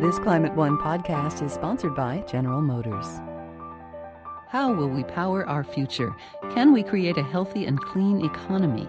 This Climate One podcast is sponsored by General Motors. How will we power our future? Can we create a healthy and clean economy?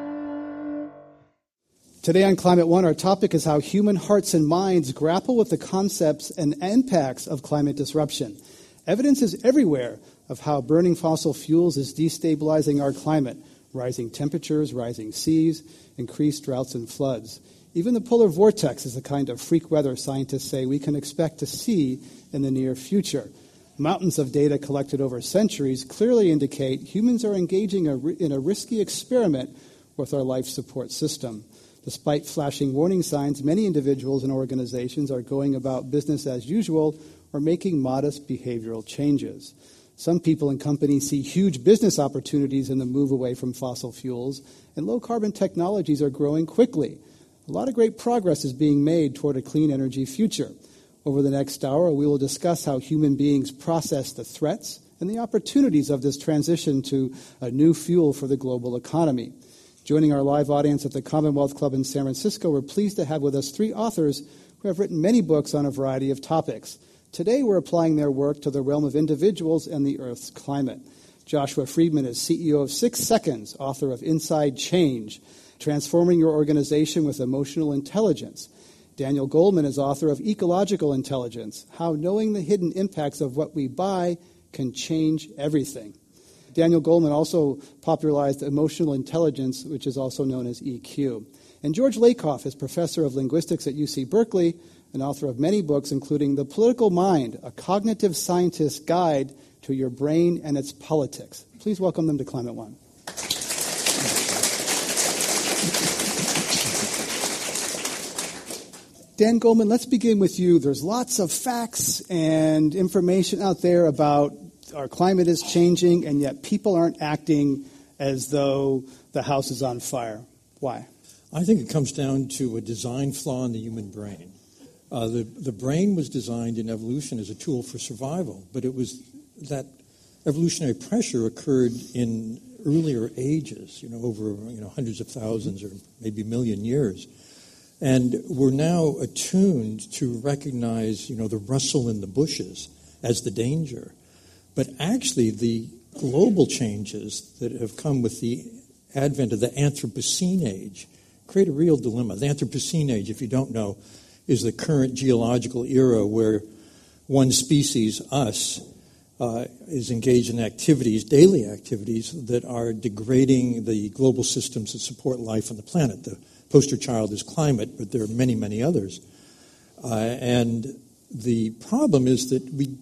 Today on Climate One, our topic is how human hearts and minds grapple with the concepts and impacts of climate disruption. Evidence is everywhere of how burning fossil fuels is destabilizing our climate rising temperatures, rising seas, increased droughts and floods. Even the polar vortex is the kind of freak weather scientists say we can expect to see in the near future. Mountains of data collected over centuries clearly indicate humans are engaging in a risky experiment with our life support system. Despite flashing warning signs, many individuals and organizations are going about business as usual or making modest behavioral changes. Some people and companies see huge business opportunities in the move away from fossil fuels, and low carbon technologies are growing quickly. A lot of great progress is being made toward a clean energy future. Over the next hour, we will discuss how human beings process the threats and the opportunities of this transition to a new fuel for the global economy. Joining our live audience at the Commonwealth Club in San Francisco, we're pleased to have with us three authors who have written many books on a variety of topics. Today, we're applying their work to the realm of individuals and the Earth's climate. Joshua Freedman is CEO of Six Seconds, author of Inside Change, Transforming Your Organization with Emotional Intelligence. Daniel Goleman is author of Ecological Intelligence, How Knowing the Hidden Impacts of What We Buy Can Change Everything. Daniel Goleman also popularized emotional intelligence, which is also known as EQ. And George Lakoff is professor of linguistics at UC Berkeley and author of many books, including The Political Mind, a cognitive scientist's guide to your brain and its politics. Please welcome them to Climate One. Dan Goleman, let's begin with you. There's lots of facts and information out there about our climate is changing, and yet people aren't acting as though the house is on fire. Why? I think it comes down to a design flaw in the human brain. Uh, the, the brain was designed in evolution as a tool for survival, but it was that evolutionary pressure occurred in earlier ages, you know, over you know, hundreds of thousands or maybe a million years. And we're now attuned to recognize, you know, the rustle in the bushes as the danger. But actually, the global changes that have come with the advent of the Anthropocene age create a real dilemma. The Anthropocene age, if you don't know, is the current geological era where one species, us, uh, is engaged in activities, daily activities, that are degrading the global systems that support life on the planet. The poster child is climate, but there are many, many others. Uh, and the problem is that we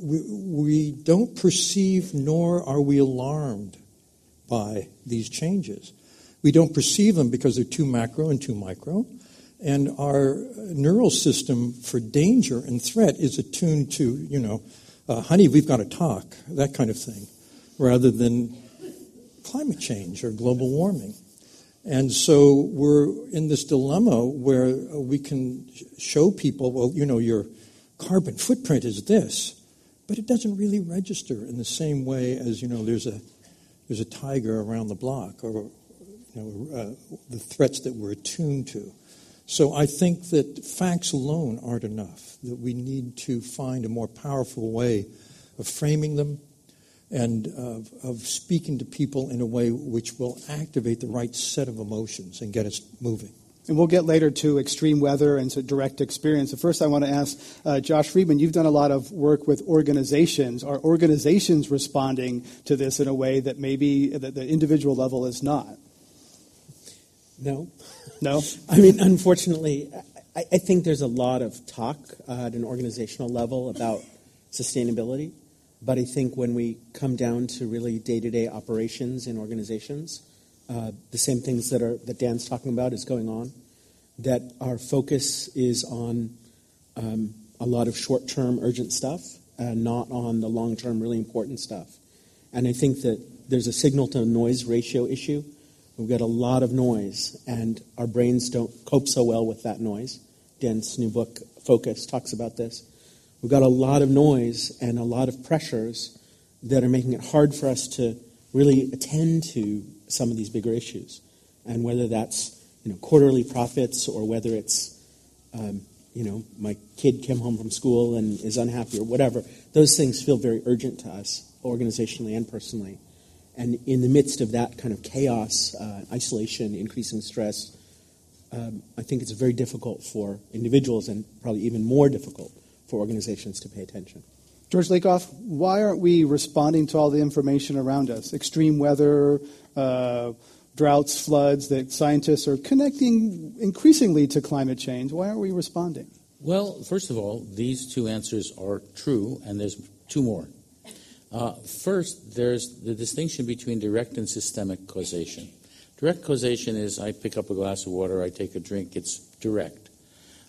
we, we don't perceive nor are we alarmed by these changes. We don't perceive them because they're too macro and too micro. And our neural system for danger and threat is attuned to, you know, uh, honey, we've got to talk, that kind of thing, rather than climate change or global warming. And so we're in this dilemma where we can show people, well, you know, your carbon footprint is this but it doesn't really register in the same way as you know there's a there's a tiger around the block or you know uh, the threats that we're attuned to. So I think that facts alone aren't enough. That we need to find a more powerful way of framing them and of, of speaking to people in a way which will activate the right set of emotions and get us moving. And we'll get later to extreme weather and to direct experience. But first, I want to ask uh, Josh Freedman, you've done a lot of work with organizations. Are organizations responding to this in a way that maybe that the individual level is not? No. No? I mean, unfortunately, I, I think there's a lot of talk uh, at an organizational level about sustainability. But I think when we come down to really day to day operations in organizations, uh, the same things that are that Dan's talking about is going on. That our focus is on um, a lot of short-term urgent stuff, and not on the long-term really important stuff. And I think that there's a signal to noise ratio issue. We've got a lot of noise, and our brains don't cope so well with that noise. Dan's new book, Focus, talks about this. We've got a lot of noise and a lot of pressures that are making it hard for us to really attend to some of these bigger issues. And whether that's you know, quarterly profits or whether it's um, you know, my kid came home from school and is unhappy or whatever, those things feel very urgent to us, organizationally and personally. And in the midst of that kind of chaos, uh, isolation, increasing stress, um, I think it's very difficult for individuals and probably even more difficult for organizations to pay attention. George Lakoff, why aren't we responding to all the information around us? Extreme weather, uh, droughts, floods, that scientists are connecting increasingly to climate change. Why aren't we responding? Well, first of all, these two answers are true, and there's two more. Uh, first, there's the distinction between direct and systemic causation. Direct causation is I pick up a glass of water, I take a drink, it's direct.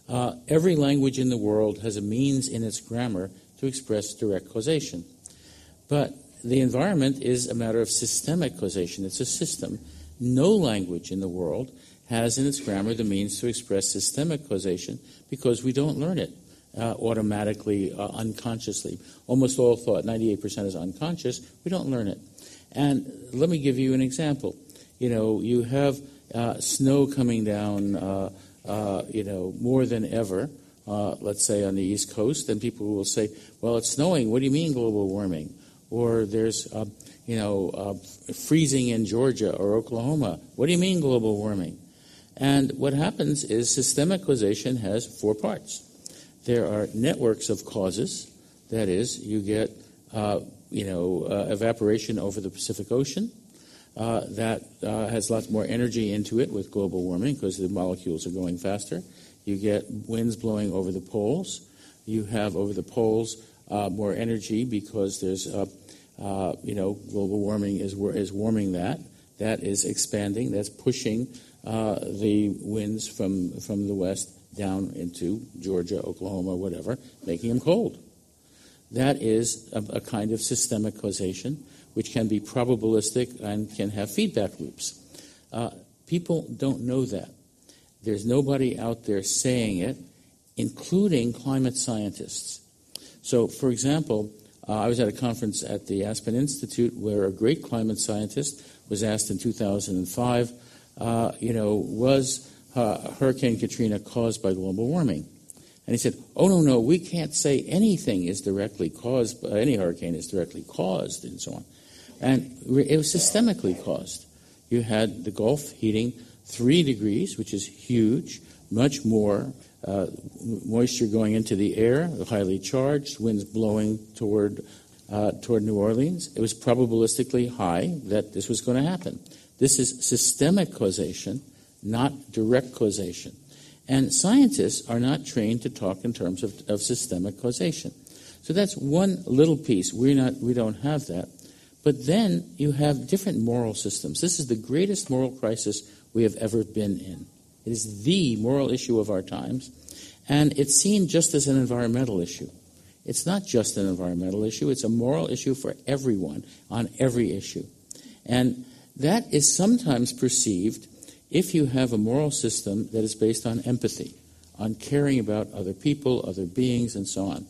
Uh, every language in the world has a means in its grammar to express direct causation. But the environment is a matter of systemic causation, it's a system. No language in the world has in its grammar the means to express systemic causation because we don't learn it uh, automatically, uh, unconsciously. Almost all thought, 98% is unconscious. We don't learn it. And let me give you an example. You know, you have uh, snow coming down, uh, uh, you know, more than ever, uh, let's say on the East Coast, and people will say, well, it's snowing. What do you mean global warming? Or there's, you know, freezing in Georgia or Oklahoma. What do you mean global warming? And what happens is systemic causation has four parts. There are networks of causes. That is, you get uh, you know uh, evaporation over the Pacific Ocean. Uh, that uh, has lots more energy into it with global warming because the molecules are going faster. You get winds blowing over the poles. You have over the poles uh, more energy because there's uh, you know global warming is is warming that. That is expanding. That's pushing the winds from from the west down into Georgia, Oklahoma, whatever, making them cold. That is a, a, kind of systemic causation, which can be probabilistic and can have feedback loops. Uh, people don't know that. There's nobody out there saying it, including climate scientists. So, for example, uh, I was at a conference at the Aspen Institute where a great climate scientist was asked in 2005, uh, you know, was uh, Hurricane Katrina caused by global warming. And he said, oh, no, no, we can't say anything is directly caused, by, any hurricane is directly caused, and so on. And it was systemically caused. You had the Gulf heating three degrees, which is huge, much more uh, moisture going into the air, highly charged, winds blowing toward, uh, toward New Orleans. It was probabilistically high that this was going to happen. This is systemic causation not direct causation. And scientists are not trained to talk in terms of, of systemic causation. So that's one little piece. We're not, we don't have that. But then you have different moral systems. This is the greatest moral crisis we have ever been in. It is the moral issue of our times, and it's seen just as an environmental issue. It's not just an environmental issue, it's a moral issue for everyone on every issue. And that is sometimes perceived if you have a moral system that is based on empathy, on caring about other people, other beings, and so on.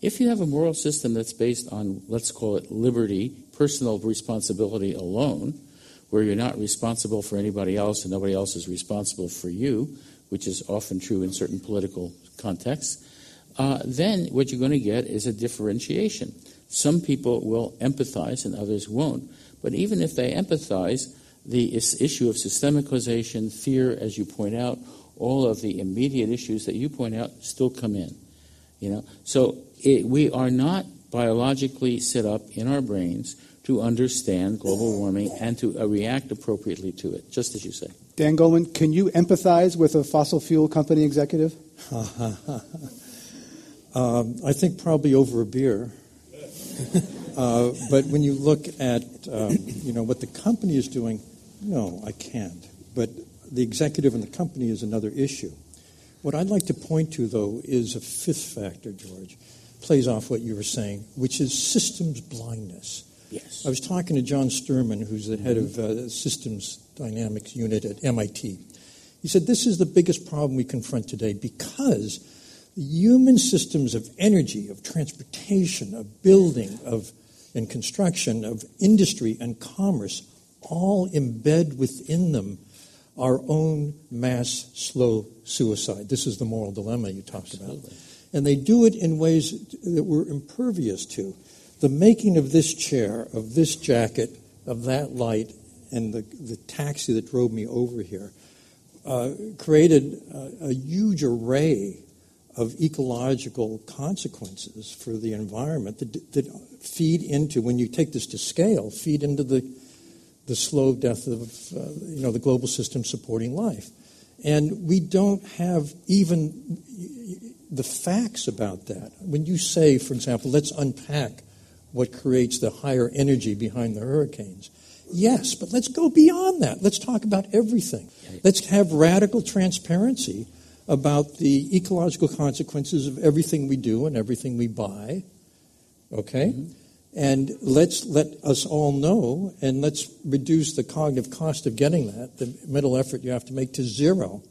If you have a moral system that's based on, let's call it liberty, personal responsibility alone, where you're not responsible for anybody else and nobody else is responsible for you, which is often true in certain political contexts, uh, then what you're going to get is a differentiation. Some people will empathize and others won't. But even if they empathize, the issue of systemic causation, fear, as you point out, all of the immediate issues that you point out still come in. You know, so it, we are not biologically set up in our brains to understand global warming and to uh, react appropriately to it, just as you say. Dan Goleman, can you empathize with a fossil fuel company executive? um, I think probably over a beer. uh, but when you look at um, you know what the company is doing, no, I can't. But the executive and the company is another issue. What I'd like to point to, though, is a fifth factor, George, plays off what you were saying, which is systems blindness. Yes. I was talking to John Sterman, who's the head of uh, Systems Dynamics Unit at MIT. He said this is the biggest problem we confront today because the human systems of energy, of transportation, of building, of and construction, of industry and commerce all embed within them our own mass slow suicide. This is the moral dilemma you talked Absolutely. about. And they do it in ways that we're impervious to. The making of this chair, of this jacket, of that light, and the, the taxi that drove me over here uh, created a, a huge array of ecological consequences for the environment that, that feed into, when you take this to scale, feed into the, the slow death of uh, you know, the global system supporting life. And we don't have even the facts about that. When you say, for example, let's unpack what creates the higher energy behind the hurricanes. Yes, but let's go beyond that. Let's talk about everything. Let's have radical transparency about the ecological consequences of everything we do and everything we buy. Okay? Mm-hmm. And let's let us all know, and let's reduce the cognitive cost of getting that, the mental effort you have to make to zero.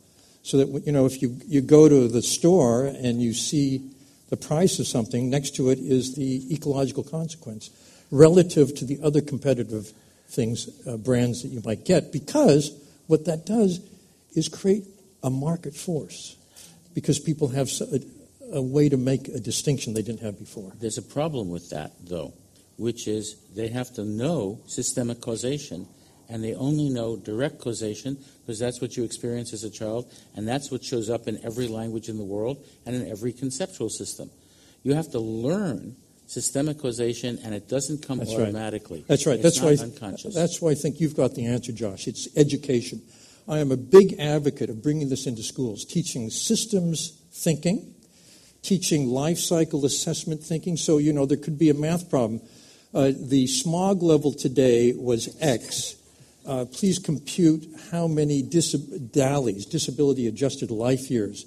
So that, you know, if you, you go to the store and you see the price of something, next to it is the ecological consequence relative to the other competitive things, uh, brands that you might get, because what that does is create a market force because people have a, a, way to make a distinction they didn't have before. There's a problem with that, though, which is they have to know systemic causation, and they only know direct causation because that's what you experience as a child, and that's what shows up in every language in the world and in every conceptual system. You have to learn systemic causation, and it doesn't come that's automatically. Right. That's right. It's that's why. unconscious. That's why I think you've got the answer, Josh. It's education. I am a big advocate of bringing this into schools, teaching systems thinking, teaching life cycle assessment thinking. So, you know, there could be a math problem. Uh, the smog level today was X. Uh, please compute how many dis- DALYs, disability adjusted life years,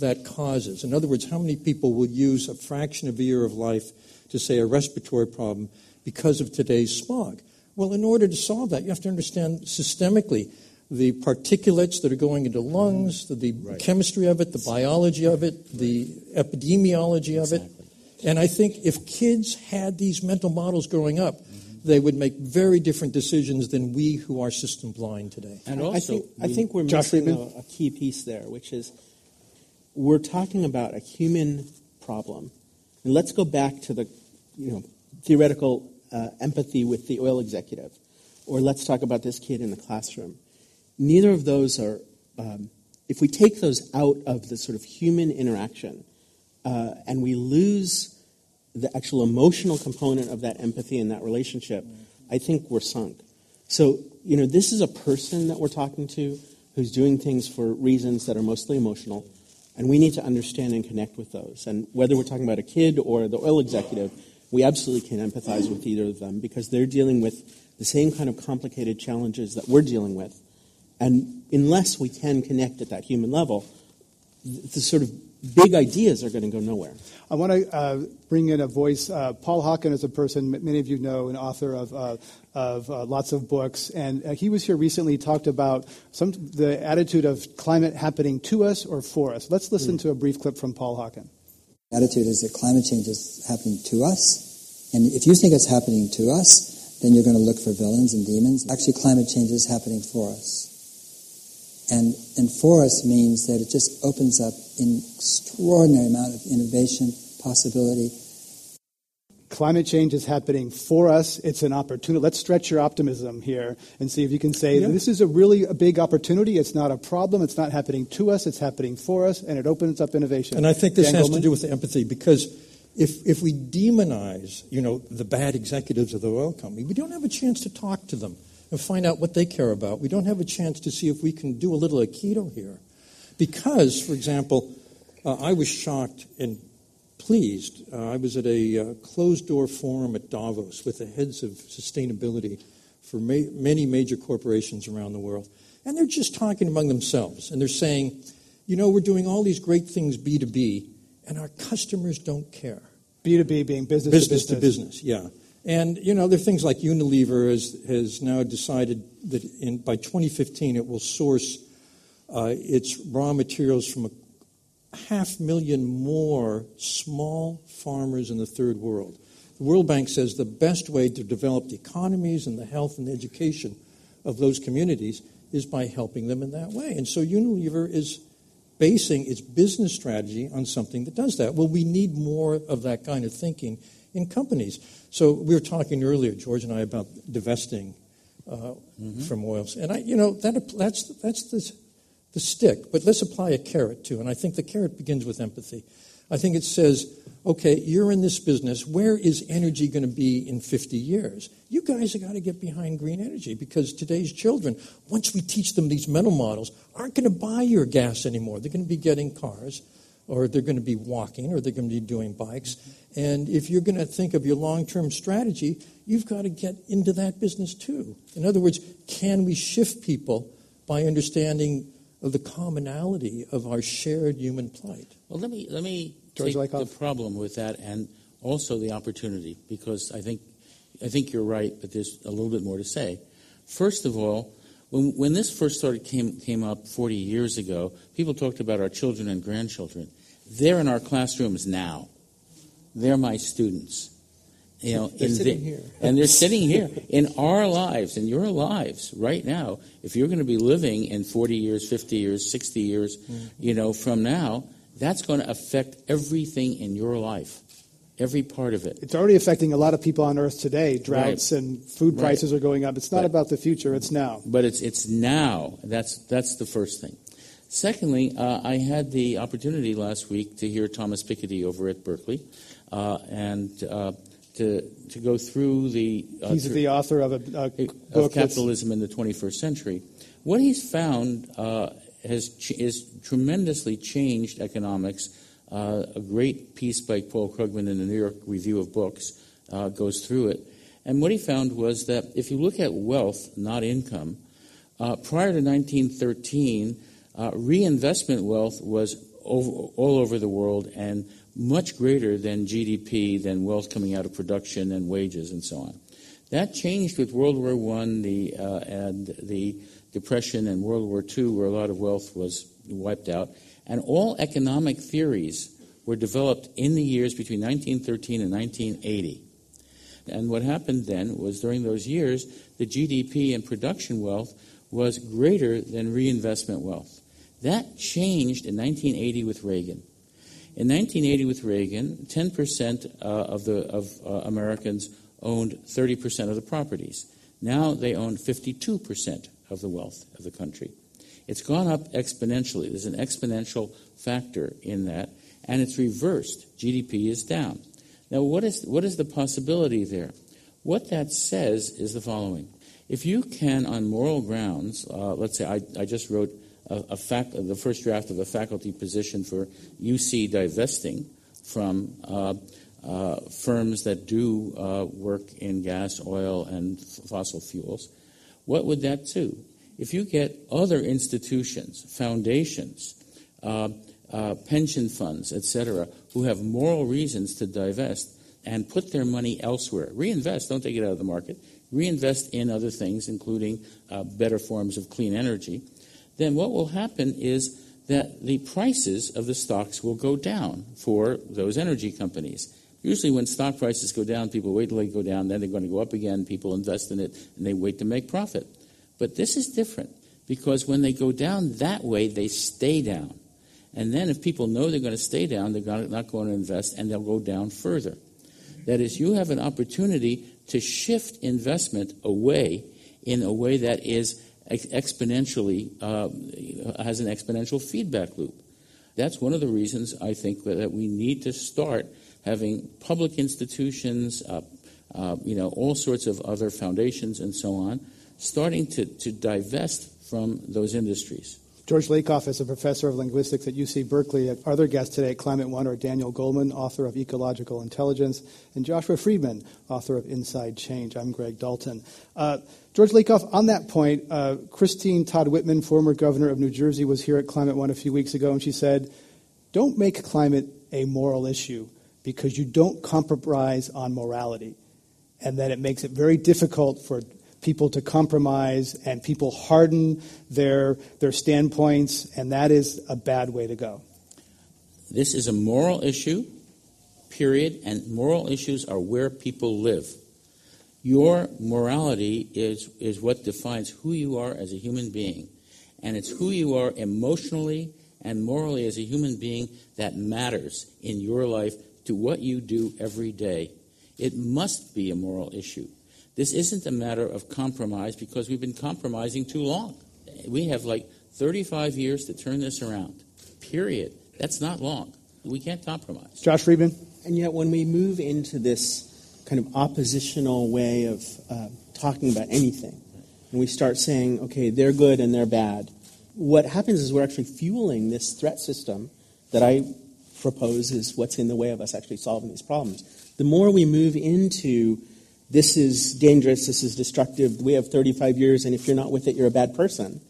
that causes. In other words, how many people would use a fraction of a year of life to, say, a respiratory problem because of today's smog? Well, in order to solve that, you have to understand systemically the particulates that are going into lungs, the, the right. chemistry of it, the biology of it, the epidemiology of exactly. it. And I think if kids had these mental models growing up. They would make very different decisions than we who are system blind today. And also, I think, I think we're missing a, a key piece there, which is we're talking about a human problem. And let's go back to the you know, theoretical uh, empathy with the oil executive. Or let's talk about this kid in the classroom neither of those are, um, if we take those out of the sort of human interaction uh, and we lose the actual emotional component of that empathy and that relationship, I think we're sunk. So, you know, this is a person that we're talking to who's doing things for reasons that are mostly emotional, and we need to understand and connect with those. And whether we're talking about a kid or the oil executive, we absolutely can empathize with either of them because they're dealing with the same kind of complicated challenges that we're dealing with. And unless we can connect at that human level, the sort of big ideas are going to go nowhere. I want to uh, bring in a voice. Uh, Paul Hawken is a person many of you know, an author of, uh, of uh, lots of books, and uh, he was here recently. Talked about some the attitude of climate happening to us or for us. Let's listen mm. to a brief clip from Paul Hawken. Attitude is that climate change is happening to us, and if you think it's happening to us, then you're going to look for villains and demons. Actually, climate change is happening for us. And, and for us means that it just opens up an extraordinary amount of innovation, possibility. Climate change is happening for us. It's an opportunity. Let's stretch your optimism here and see if you can say yeah. this is a really a big opportunity. It's not a problem. It's not happening to us. It's happening for us, and it opens up innovation. And I think this Dan has Goleman? to do with empathy because if, if we demonize, you know, the bad executives of the oil company, we don't have a chance to talk to them and find out what they care about. We don't have a chance to see if we can do a little Aikido here. Because, for example, uh, I was shocked and pleased. Uh, I was at a uh, closed door forum at Davos with the heads of sustainability for ma- many major corporations around the world. And they're just talking among themselves. And they're saying, you know, we're doing all these great things B2B, and our customers don't care. B2B being business, business to business. to business, yeah. And, you know, there are things like Unilever has, has now decided that in, by 2015 it will source uh, its raw materials from a half million more small farmers in the third world. The World Bank says the best way to develop the economies and the health and the education of those communities is by helping them in that way. And so Unilever is basing its business strategy on something that does that. Well, we need more of that kind of thinking in companies. So we were talking earlier, George and I, about divesting uh, mm-hmm. from oils, and I, you know, that that's that's the the stick. But let's apply a carrot too, and I think the carrot begins with empathy. I think it says, okay, you're in this business. Where is energy going to be in 50 years? You guys have got to get behind green energy because today's children, once we teach them these mental models, aren't going to buy your gas anymore. They're going to be getting cars or they're going to be walking, or they're going to be doing bikes. And if you're going to think of your long term strategy, you've got to get into that business too. In other words, can we shift people by understanding of the commonality of our shared human plight? Well, let me let me George take Lakoff. the problem with that, and also the opportunity, because I think I think you're right, but there's a little bit more to say. First of all, when, when this first started came, came up 40 years ago, people talked about our children and grandchildren. They're in our classrooms now. They're my students. You know, they're sitting the, here. and they're sitting here in our lives, in your lives right now. If you're going to be living in 40 years, 50 years, 60 years, mm-hmm. you know, from now, that's going to affect everything in your life, every part of it. It's already affecting a lot of people on Earth today. Droughts right. and food prices right. are going up. It's not but, about the future; it's now. But it's it's now. That's that's the first thing. Secondly, uh, I had the opportunity last week to hear Thomas Piketty over at Berkeley, uh, and uh, to to go through the. Uh, he's the author of a, a book of Capitalism in the 21st Century. What he's found uh, has ch- is tremendously changed economics. Uh, a great piece by Paul Krugman in the New York Review of Books goes through it, and what he found was that if you look at wealth, not income, prior to 1913 uh, reinvestment wealth was over, all over the world and much greater than GDP, than wealth coming out of production and wages and so on. That changed with World War I the, uh, and the Depression and World War II, where a lot of wealth was wiped out. And all economic theories were developed in the years between 1913 and 1980. And what happened then was during those years, the GDP and production wealth was greater than reinvestment wealth. That changed in 1980 with Reagan. In 1980 with Reagan, 10% uh, of, the, of uh, Americans owned 30% of the properties. Now they own 52% of the wealth of the country. It's gone up exponentially. There's an exponential factor in that, and it's reversed. GDP is down. Now, what is, what is the possibility there? What that says is the following. If you can, on moral grounds, uh, let's say I, I just wrote a, a fac- the first draft of a faculty position for UC divesting from uh, uh, firms that do uh, work in gas, oil, and f- fossil fuels. What would that do? If you get other institutions, foundations, uh, uh, pension funds, etc., who have moral reasons to divest and put their money elsewhere, reinvest, don't take it out of the market, reinvest in other things, including uh, better forms of clean energy, then what will happen is that the prices of the stocks will go down for those energy companies. Usually, when stock prices go down, people wait till they go down, then they're going to go up again. People invest in it, and they wait to make profit. But this is different because when they go down that way, they stay down. And then, if people know they're going to stay down, they're not going to invest, and they'll go down further. That is, you have an opportunity to shift investment away in a way that is exponentially uh, has an exponential feedback loop. That's one of the reasons I think that we need to start having public institutions, uh, uh, you know, all sorts of other foundations and so on, starting to, to divest from those industries. George Lakoff is a professor of linguistics at UC Berkeley. Our other guests today at Climate One are Daniel Goleman, author of Ecological Intelligence, and Joshua Freedman, author of Inside Change. I'm Greg Dalton. Uh, George Lakoff, on that point, uh, Christine Todd Whitman, former governor of New Jersey, was here at Climate One a few weeks ago, and she said, Don't make climate a moral issue because you don't compromise on morality. and then it makes it very difficult for people to compromise and people harden their, their standpoints, and that is a bad way to go. This is a moral issue, period, and moral issues are where people live. Your morality is, is what defines who you are as a human being. And it's who you are emotionally and morally as a human being that matters in your life to what you do every day. It must be a moral issue. This isn't a matter of compromise because we've been compromising too long. We have like 35 years to turn this around, period. That's not long. We can't compromise. Josh Freedman? And yet, when we move into this kind of oppositional way of uh, talking about anything, and we start saying, okay, they're good and they're bad, what happens is we're actually fueling this threat system that I propose is what's in the way of us actually solving these problems. The more we move into this is dangerous, this is destructive, we have 35 years, and if you're not with it, you're a bad person,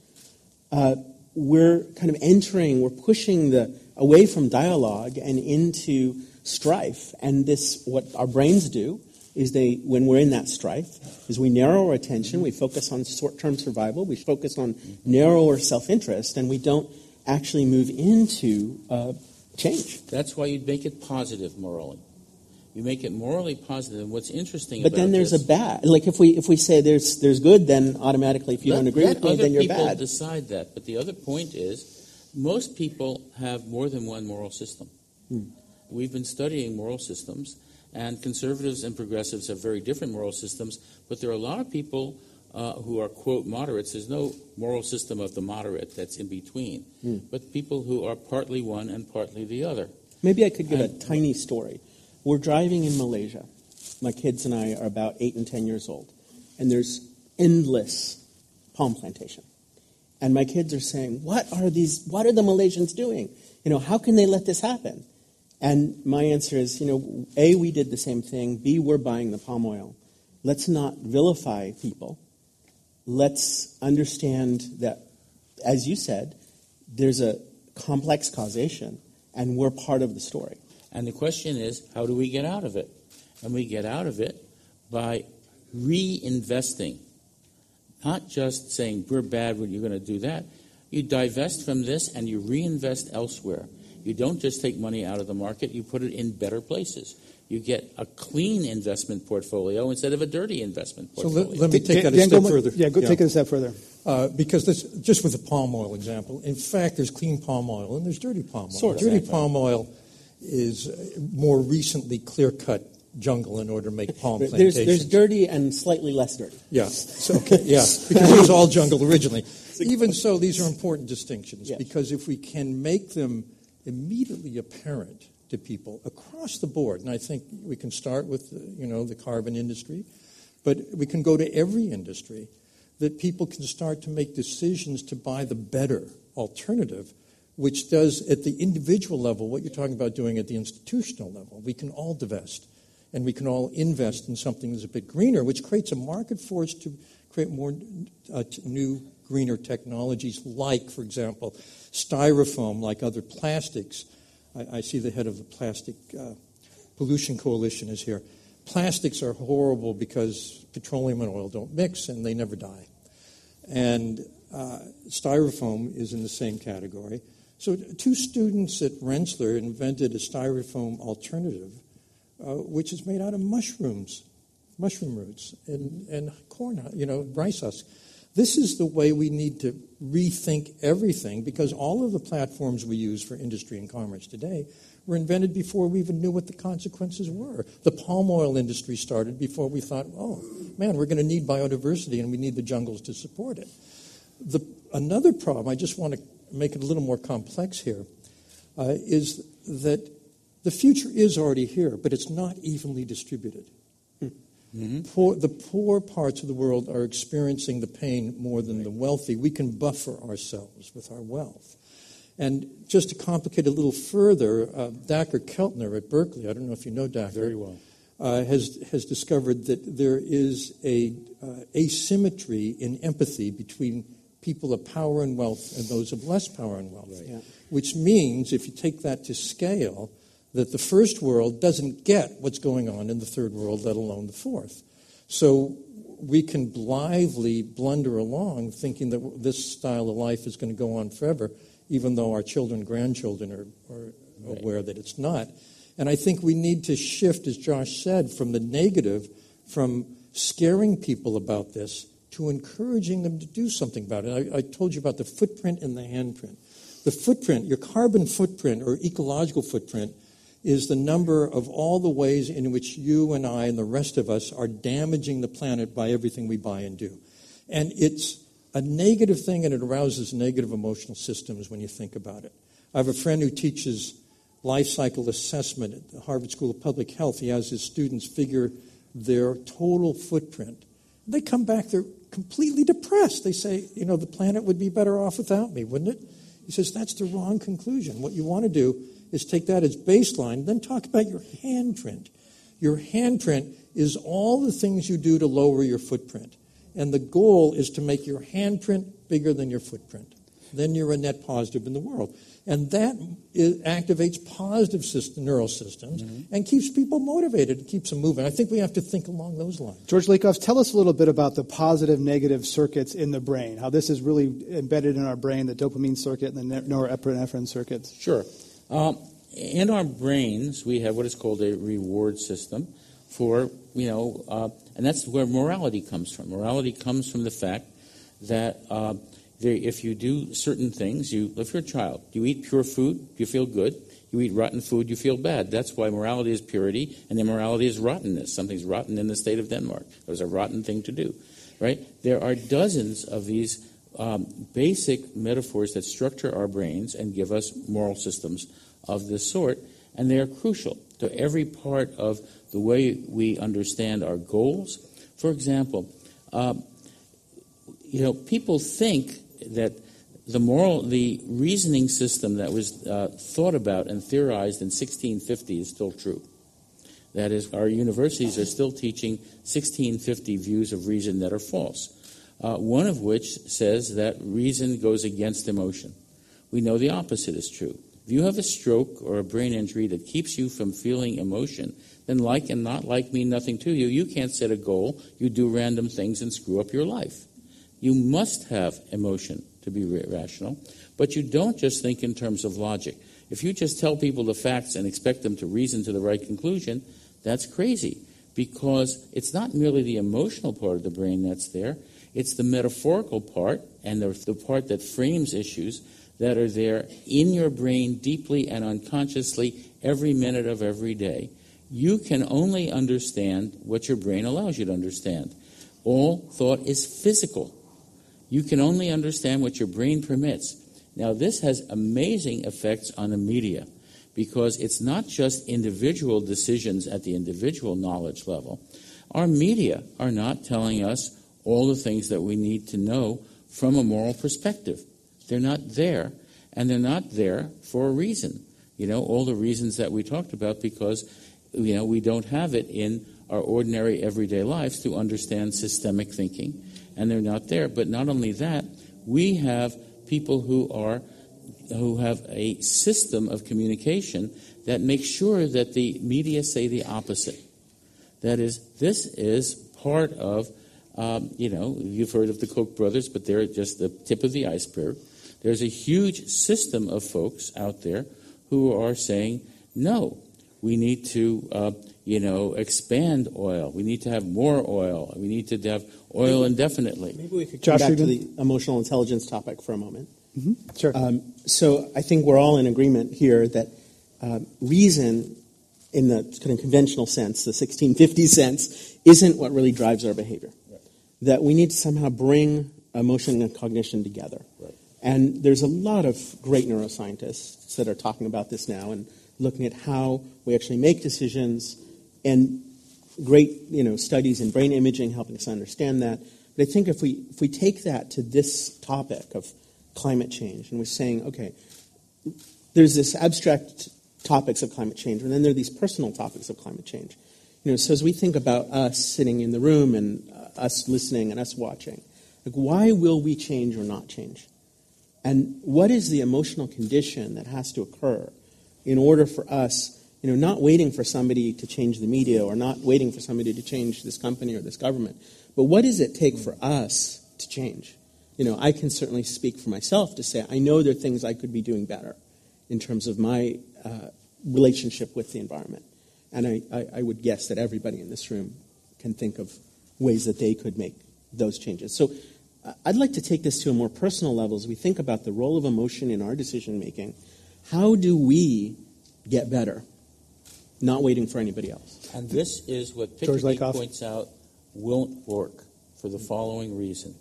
uh, we're kind of entering, we're pushing the away from dialogue and into strife. And this, what our brains do, is they, when we're in that strife, is we narrow our attention, we focus on short-term survival, we focus on narrower self-interest, and we don't actually move into uh, change. That's why you'd make it positive morally. You make it morally positive. And what's interesting but then there's this, a bad. Like if we if we say there's there's good, then automatically if you let, don't agree with me, then you're people bad. decide that. But the other point is, most people have more than one moral system. Hmm. We've been studying moral systems, and conservatives and progressives have very different moral systems, but there are a lot of people uh, who are, quote, moderates. There's no moral system of the moderate that's in between, mm. but people who are partly one and partly the other. Maybe I could give and, a tiny story. We're driving in Malaysia. My kids and I are about eight and ten years old, and there's endless palm plantation. And my kids are saying, "What are these? What are the Malaysians doing? You know, how can they let this happen?" And my answer is, you know, A, we did the same thing. B, we're buying the palm oil. Let's not vilify people. Let's understand that, as you said, there's a complex causation, and we're part of the story. And the question is, how do we get out of it? And we get out of it by reinvesting. Not just saying, we're bad when you're going to do that. You divest from this and you reinvest elsewhere. You don't just take money out of the market, you put it in better places. You get a clean investment portfolio instead of a dirty investment portfolio. So let, let me take that a step further. Yeah, go yeah. take it a step further. Uh, because this, just with the palm oil example, in fact, there's clean palm oil and there's dirty palm oil. Sort of. Dirty palm oil is more recently clear cut jungle in order to make palm plantations. There's, there's dirty and slightly less dirty. Yeah, so, okay, yeah, because it was all jungle originally. Even so, these are important distinctions yes. because if we can make them immediately apparent to people across the board. And I think we can start with, you know, the carbon industry, but we can go to every industry that people can start to make decisions to buy the better alternative, which does at the individual level what you're talking about doing at the institutional level. We can all divest and we can all invest in something that's a bit greener, which creates a market force to create more uh, new greener technologies, like, for example, styrofoam, like other plastics. I, I see the head of the Plastic uh, Pollution Coalition is here. Plastics are horrible because petroleum and oil don't mix and they never die. And uh, styrofoam is in the same category. So, two students at Rensselaer invented a styrofoam alternative, uh, which is made out of mushrooms, mushroom roots, and, and corn, you know, rice husks. This is the way we need to rethink everything because all of the platforms we use for industry and commerce today were invented before we even knew what the consequences were. The palm oil industry started before we thought, oh, man, we're going to need biodiversity and we need the jungles to support it. The, another problem, I just want to make it a little more complex here, uh, is that the future is already here, but it's not evenly distributed. Mm-hmm. Poor, the poor parts of the world are experiencing the pain more than the wealthy. We can buffer ourselves with our wealth. And just to complicate a little further, uh, Dacher Keltner at Berkeley, I don't know if you know Dacher. Very well. Uh, has, has discovered that there is a uh, asymmetry in empathy between people of power and wealth and those of less power and wealth. Right. Yeah. Which means, if you take that to scale, that the first world doesn't get what's going on in the third world, let alone the fourth. So we can blithely blunder along thinking that this style of life is going to go on forever, even though our children grandchildren are, are right. aware that it's not. And I think we need to shift, as Josh said, from the negative, from scaring people about this to encouraging them to do something about it. I, I told you about the footprint and the handprint. The footprint, your carbon footprint or ecological footprint, is the number of all the ways in which you and I and the rest of us are damaging the planet by everything we buy and do. And it's a negative thing and it arouses negative emotional systems when you think about it. I have a friend who teaches life cycle assessment at the Harvard School of Public Health. He has his students figure their total footprint. They come back, they're completely depressed. They say, you know, the planet would be better off without me, wouldn't it? He says, that's the wrong conclusion. What you want to do is take that as baseline, then talk about your handprint. Your handprint is all the things you do to lower your footprint. And the goal is to make your handprint bigger than your footprint. Then you're a net positive in the world. And that activates positive system, neural systems mm-hmm. and keeps people motivated, and keeps them moving. I think we have to think along those lines. George Lakoff, tell us a little bit about the positive negative circuits in the brain, how this is really embedded in our brain, the dopamine circuit and the norepinephrine circuits. Sure. Um, in our brains, we have what is called a reward system for, you know, uh, and that's where morality comes from. Morality comes from the fact that uh, there, if you do certain things, you, if you're a child, you eat pure food, you feel good. You eat rotten food, you feel bad. That's why morality is purity, and immorality is rottenness. Something's rotten in the state of Denmark. It was a rotten thing to do, right? There are dozens of these um, basic metaphors that structure our brains and give us moral systems of this sort, and they are crucial to every part of the way we understand our goals. For example, um, you know, people think that the moral, the reasoning system that was uh, thought about and theorized in 1650 is still true. That is, our universities are still teaching 1650 views of reason that are false uh, one of which says that reason goes against emotion. We know the opposite is true. If you have a stroke or a brain injury that keeps you from feeling emotion, then like and not like mean nothing to you. You can't set a goal. You do random things and screw up your life. You must have emotion to be rational, but you don't just think in terms of logic. If you just tell people the facts and expect them to reason to the right conclusion, that's crazy because it's not merely the emotional part of the brain that's there, it's the metaphorical part and the, the part that frames issues that are there in your brain deeply and unconsciously every minute of every day. You can only understand what your brain allows you to understand. All thought is physical. You can only understand what your brain permits. Now, this has amazing effects on the media because it's not just individual decisions at the individual knowledge level. Our media are not telling us all the things that we need to know from a moral perspective. They're not there, and they're not there for a reason. You know, all the reasons that we talked about because, you know, we don't have it in our ordinary everyday lives to understand systemic thinking, and they're not there. But not only that, we have people who are who have a system of communication that makes sure that the media say the opposite. That is, this is part of um, you know, you've heard of the Koch brothers, but they're just the tip of the iceberg. There's a huge system of folks out there who are saying, no, we need to, uh, you know, expand oil. We need to have more oil. We need to have oil indefinitely. Maybe we could come Josh back to the emotional intelligence topic for a moment. Mm-hmm. Sure. Um, so I think we're all in agreement here that uh, reason, in the kind of conventional sense, the 1650 sense, isn't what really drives our behavior that we need to somehow bring emotion and cognition together. Right. And there's a lot of great neuroscientists that are talking about this now and looking at how we actually make decisions and great you know, studies in brain imaging helping us understand that. But I think if we, if we take that to this topic of climate change and we're saying, okay, there's this abstract topics of climate change, and then there are these personal topics of climate change. You know, so as we think about us sitting in the room and uh, us listening and us watching. Like, why will we change or not change? And what is the emotional condition that has to occur in order for us You know, not waiting for somebody to change the media or not waiting for somebody to change this company or this government, but what does it take for us to change? You know, I can certainly speak for myself to say I know there are things I could be doing better in terms of my uh, relationship with the environment. And I, I, I would guess that everybody in this room can think of ways that they could make those changes. So uh, I'd like to take this to a more personal level as we think about the role of emotion in our decision making. How do we get better? Not waiting for anybody else. And this is what George Piketty points out won't work for the following reason.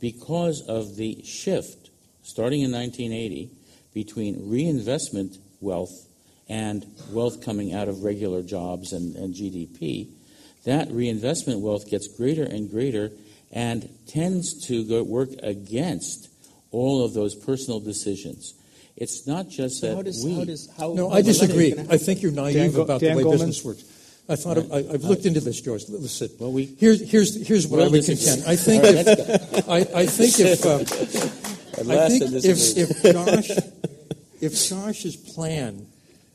Because of the shift starting in 1980 between reinvestment wealth and wealth coming out of regular jobs and, and GDP, that reinvestment wealth gets greater and greater and tends to go work against all of those personal decisions. It's not just So that how does, we. how does, how, No, how I disagree. I think you're naive Go- about Dan the way Goleman? business works. I thought of, I, I've looked into this, George. Listen, Well, we- here's here's here's what I would contend. I think All right, if, I, I think if um, I think if, if Josh if Josh's plan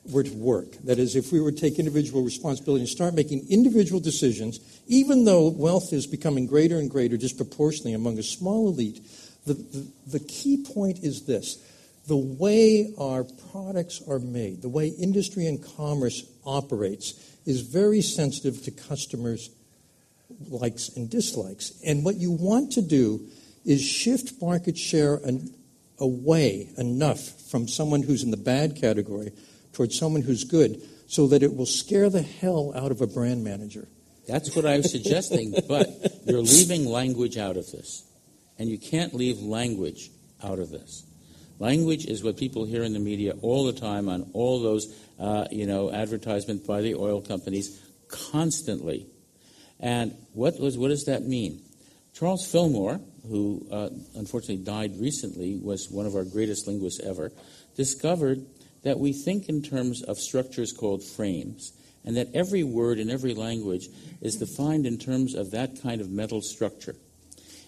were to work, that is, if we were to take individual responsibility and start making individual decisions, even though wealth is becoming greater and greater disproportionately among a small elite, the, the, the key point is this. The way our products are made, the way industry and commerce operates, is very sensitive to customers' likes and dislikes. And what you want to do is shift market share an, away enough from someone who's in the bad category towards someone who's good so that it will scare the hell out of a brand manager. That's what I'm suggesting, but you're leaving language out of this. And you can't leave language out of this. Language is what people hear in the media all the time on all those, uh, you know, advertisements by the oil companies constantly. And what, was, what does that mean? Charles Fillmore, who uh, unfortunately died recently, was one of our greatest linguists ever, discovered that we think in terms of structures called frames, and that every word in every language is defined in terms of that kind of mental structure.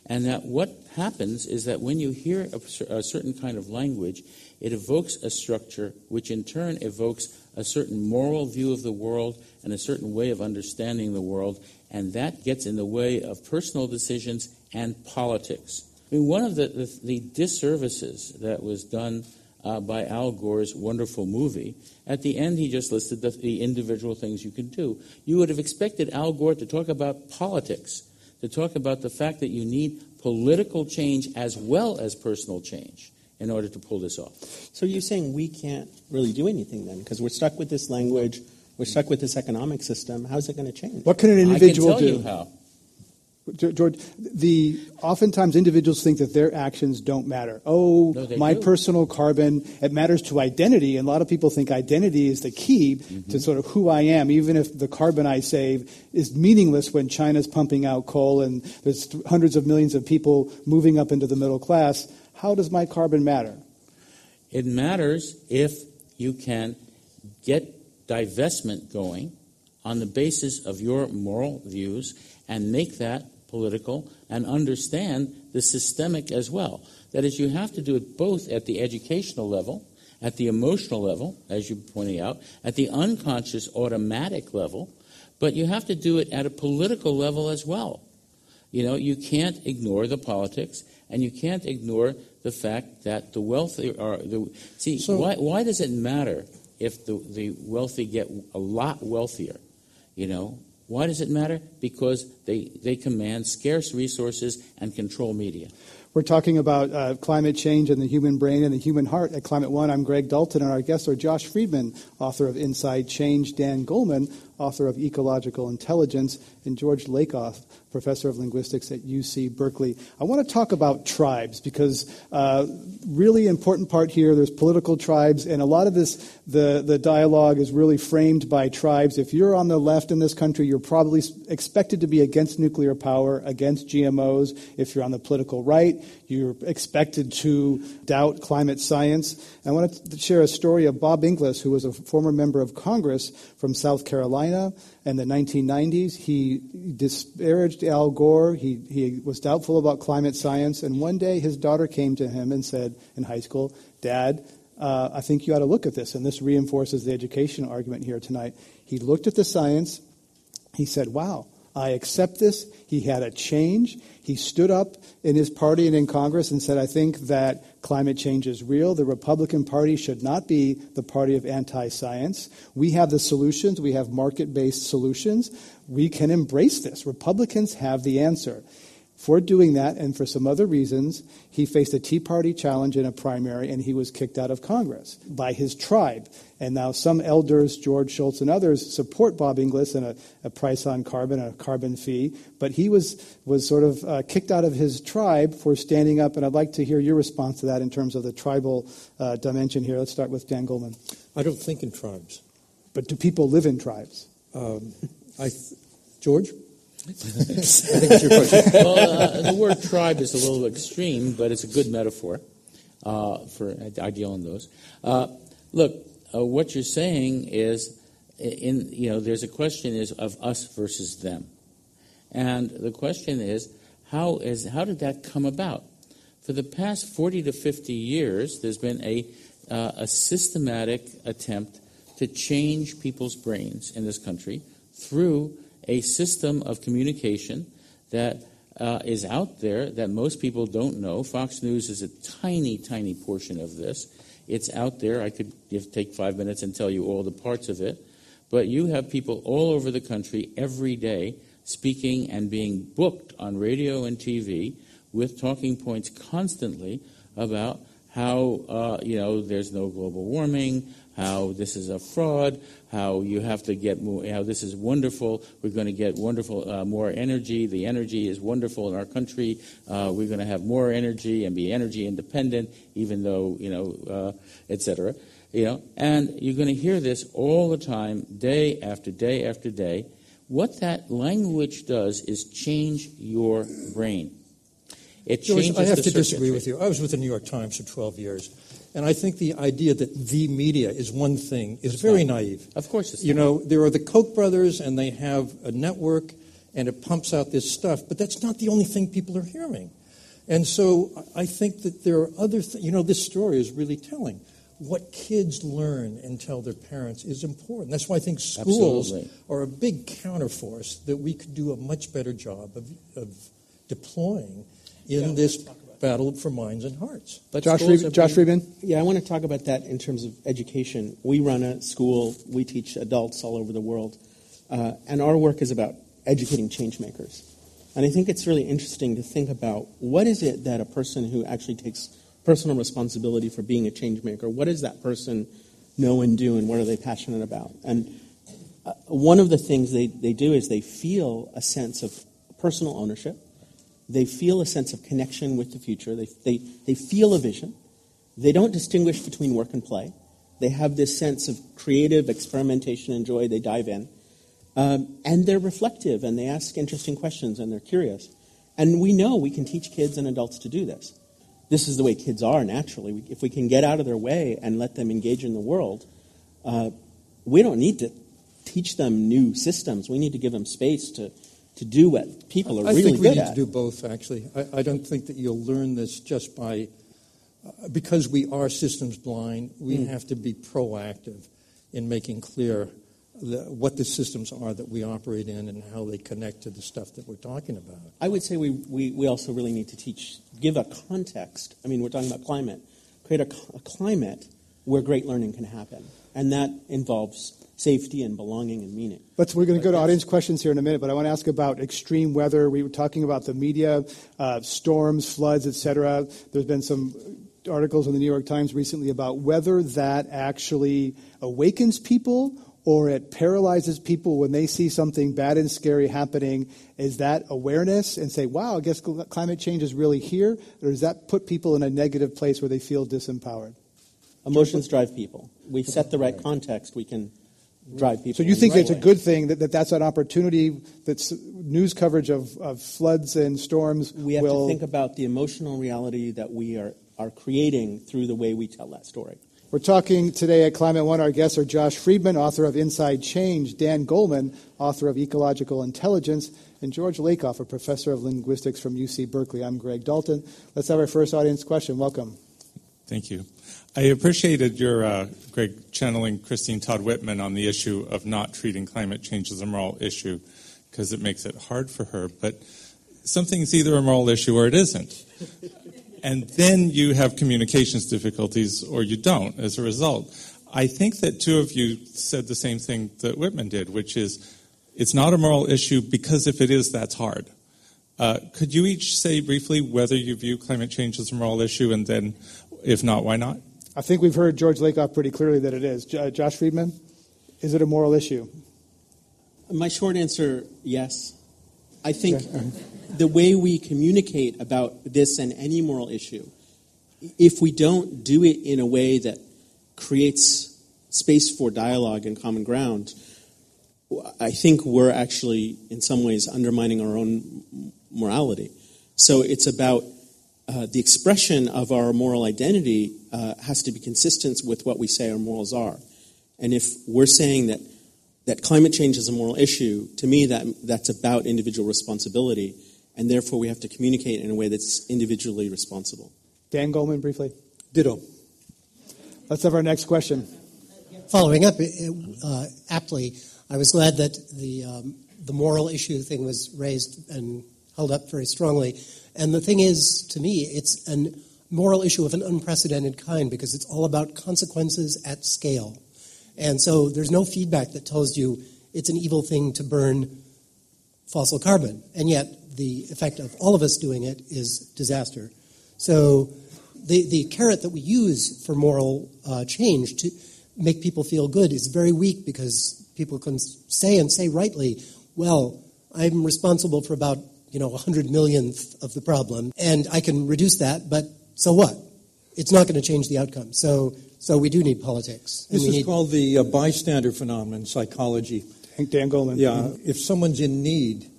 And that what happens is that when you hear a, a certain kind of language, it evokes a structure which in turn evokes a certain moral view of the world and a certain way of understanding the world, and that gets in the way of personal decisions and politics. I mean, one of the, the, the disservices that was done uh, by Al Gore's wonderful movie, at the end he just listed the, the individual things you can do. You would have expected Al Gore to talk about politics, to talk about the fact that you need political change as well as personal change in order to pull this off. So you're saying we can't really do anything then because we're stuck with this language, we're stuck with this economic system. How's it going to change? What can an individual I can tell do? George, the oftentimes individuals think that their actions don't matter. Oh, No, my do. personal carbon, it matters to identity, and a lot of people think identity is the key Mm-hmm. to sort of who I am, even if the carbon I save is meaningless when China's pumping out coal and there's th- hundreds of millions of people moving up into the middle class. How does my carbon matter? It matters if you can get divestment going on the basis of your moral views and make that political and understand the systemic as well. That is, you have to do it both at the educational level, at the emotional level, as you're pointing out, at the unconscious automatic level, but you have to do it at a political level as well. You know, you can't ignore the politics, and you can't ignore the fact that the wealthy are the. See, So- why why does it matter if the the wealthy get a lot wealthier? You know, why does it matter? Because they they command scarce resources and control media. We're talking about uh, climate change and the human brain and the human heart at Climate One. I'm Greg Dalton, and our guests are Josh Freedman, author of Inside Change, Dan Goleman, author of Ecological Intelligence, and George Lakoff, professor of linguistics at UC Berkeley. I want to talk about tribes because uh, really important part here. There's political tribes, and a lot of this the the dialogue is really framed by tribes. If you're on the left in this country, you're probably expected to be against nuclear power, against GMOs. If you're on the political right, you're expected to doubt climate science. I want to share a story of Bob Inglis, who was a former member of Congress from South Carolina in the 1990s. He disparaged Al Gore. He, he was doubtful about climate science. And one day his daughter came to him and said in high school, Dad, uh, I think you ought to look at this. And this reinforces the education argument here tonight. He looked at the science. He said, wow, I accept this. He had a change. He stood up in his party and in Congress and said, I think that climate change is real. The Republican Party should not be the party of anti science. We have the solutions, we have market based solutions. We can embrace this. Republicans have the answer. For doing that and for some other reasons, he faced a Tea Party challenge in a primary and he was kicked out of Congress by his tribe. And now some elders, George Shultz and others, support Bob Inglis and a, a price on carbon, a carbon fee. But he was, was sort of uh, kicked out of his tribe for standing up. And I'd like to hear your response to that in terms of the tribal uh, dimension here. Let's start with Dan Goleman. I don't think in tribes. But do people live in tribes? Um, I th- George? Think it's your question. well, uh, the word tribe is a little extreme, but it's a good metaphor uh, for ideal those. Uh, look, uh, what you're saying is, in you know, there's a question is of us versus them, and the question is how is how did that come about? For the past 40 to 50 years, there's been a uh, a systematic attempt to change people's brains in this country through a system of communication that uh, is out there that most people don't know. Fox News is a tiny, tiny portion of this. It's out there. I could take five minutes and tell you all the parts of it. But you have people all over the country every day speaking and being booked on radio and TV with talking points constantly about how uh, you know there's no global warming, how this is a fraud, how you have to get more, how this is wonderful. We're going to get wonderful, uh, more energy. The energy is wonderful in our country. Uh, we're going to have more energy and be energy independent, even though, you know, uh, et cetera. You know, and you're going to hear this all the time, day after day after day. What that language does is change your brain. It George, changes I have to disagree with you. I was with the New York Times for 12 years. And I think the idea that the media is one thing is very naive. Of course it's You not. know, there are the Koch brothers, and they have a network, and it pumps out this stuff, but that's not the only thing people are hearing. And so I think that there are other things. You know, this story is really telling. What kids learn and tell their parents is important. That's why I think schools Absolutely. are a big counterforce that we could do a much better job of, of deploying in this battle for minds and hearts. But Josh, schools Fried- are Josh being- Freedman? Yeah, I want to talk about that in terms of education. We run a school, we teach adults all over the world, uh, and our work is about educating change makers. And I think it's really interesting to think about what is it that a person who actually takes personal responsibility for being a change maker, what does that person know and do, and what are they passionate about? And uh, one of the things they, they do is they feel a sense of personal ownership. They feel a sense of connection with the future. They, they, they feel a vision. They don't distinguish between work and play. They have this sense of creative experimentation and joy. They dive in. Um, and they're reflective and they ask interesting questions and they're curious. And we know we can teach kids and adults to do this. This is the way kids are naturally. If we can get out of their way and let them engage in the world, uh, we don't need to teach them new systems. We need to give them space to, to do what people are I really think we need at. to do both, actually. I, I don't think that you'll learn this just by, uh, because we are systems blind, we Mm. have to be proactive in making clear the, what the systems are that we operate in and how they connect to the stuff that we're talking about. I would say we, we, we also really need to teach, give a context. I mean, we're talking about climate. Create a, a climate where great learning can happen. And that involves safety and belonging and meaning. Let's, we're going to go to audience questions here in a minute, but I want to ask about extreme weather. We were talking about the media, uh, storms, floods, etc. There's been some articles in the New York Times recently about whether that actually awakens people or it paralyzes people when they see something bad and scary happening. Is that awareness and say, wow, I guess climate change is really here? Or does that put people in a negative place where they feel disempowered? Emotions drive people. We set the right context, we can drive people. So you think the it's right a good thing that, that that's an opportunity that's news coverage of, of floods and storms We have will to think about the emotional reality that we are, are creating through the way we tell that story. We're talking today at Climate One. Our guests are Josh Freedman, author of Inside Change, Dan Goleman, author of Ecological Intelligence, and George Lakoff, a professor of linguistics from UC Berkeley. I'm Greg Dalton. Let's have our first audience question. Welcome. Thank you. I appreciated your, uh, Greg, channeling Christine Todd Whitman on the issue of not treating climate change as a moral issue because it makes it hard for her. But something's either a moral issue or it isn't. and then you have communications difficulties or you don't as a result. I think that two of you said the same thing that Whitman did, which is it's not a moral issue because if it is, that's hard. Uh, could you each say briefly whether you view climate change as a moral issue, and then, if not, why not? I think we've heard George Lakoff pretty clearly that it is. J- uh, Josh Freedman, is it a moral issue? My short answer, yes. I think the way we communicate about this and any moral issue, if we don't do it in a way that creates space for dialogue and common ground, I think we're actually, in some ways, undermining our own morality. So it's about uh, the expression of our moral identity uh, has to be consistent with what we say our morals are. And if we're saying that, that climate change is a moral issue, to me that, that's about individual responsibility, and therefore we have to communicate in a way that's individually responsible. Dan Goleman, briefly. Ditto. Let's have our next question. Following up uh, aptly, I was glad that the um, the moral issue thing was raised and held up very strongly. And the thing is, to me, it's a moral issue of an unprecedented kind because it's all about consequences at scale. And so there's no feedback that tells you it's an evil thing to burn fossil carbon. And yet the effect of all of us doing it is disaster. So the, the carrot that we use for moral uh, change to make people feel good is very weak because people can say and say rightly, well, I'm responsible for about, you know, a hundred millionth of the problem, and I can reduce that, but so what? It's not going to change the outcome. So, so we do need politics. This is need... called the uh, bystander phenomenon in psychology. Dan Goleman. Yeah, mm-hmm. if someone's in need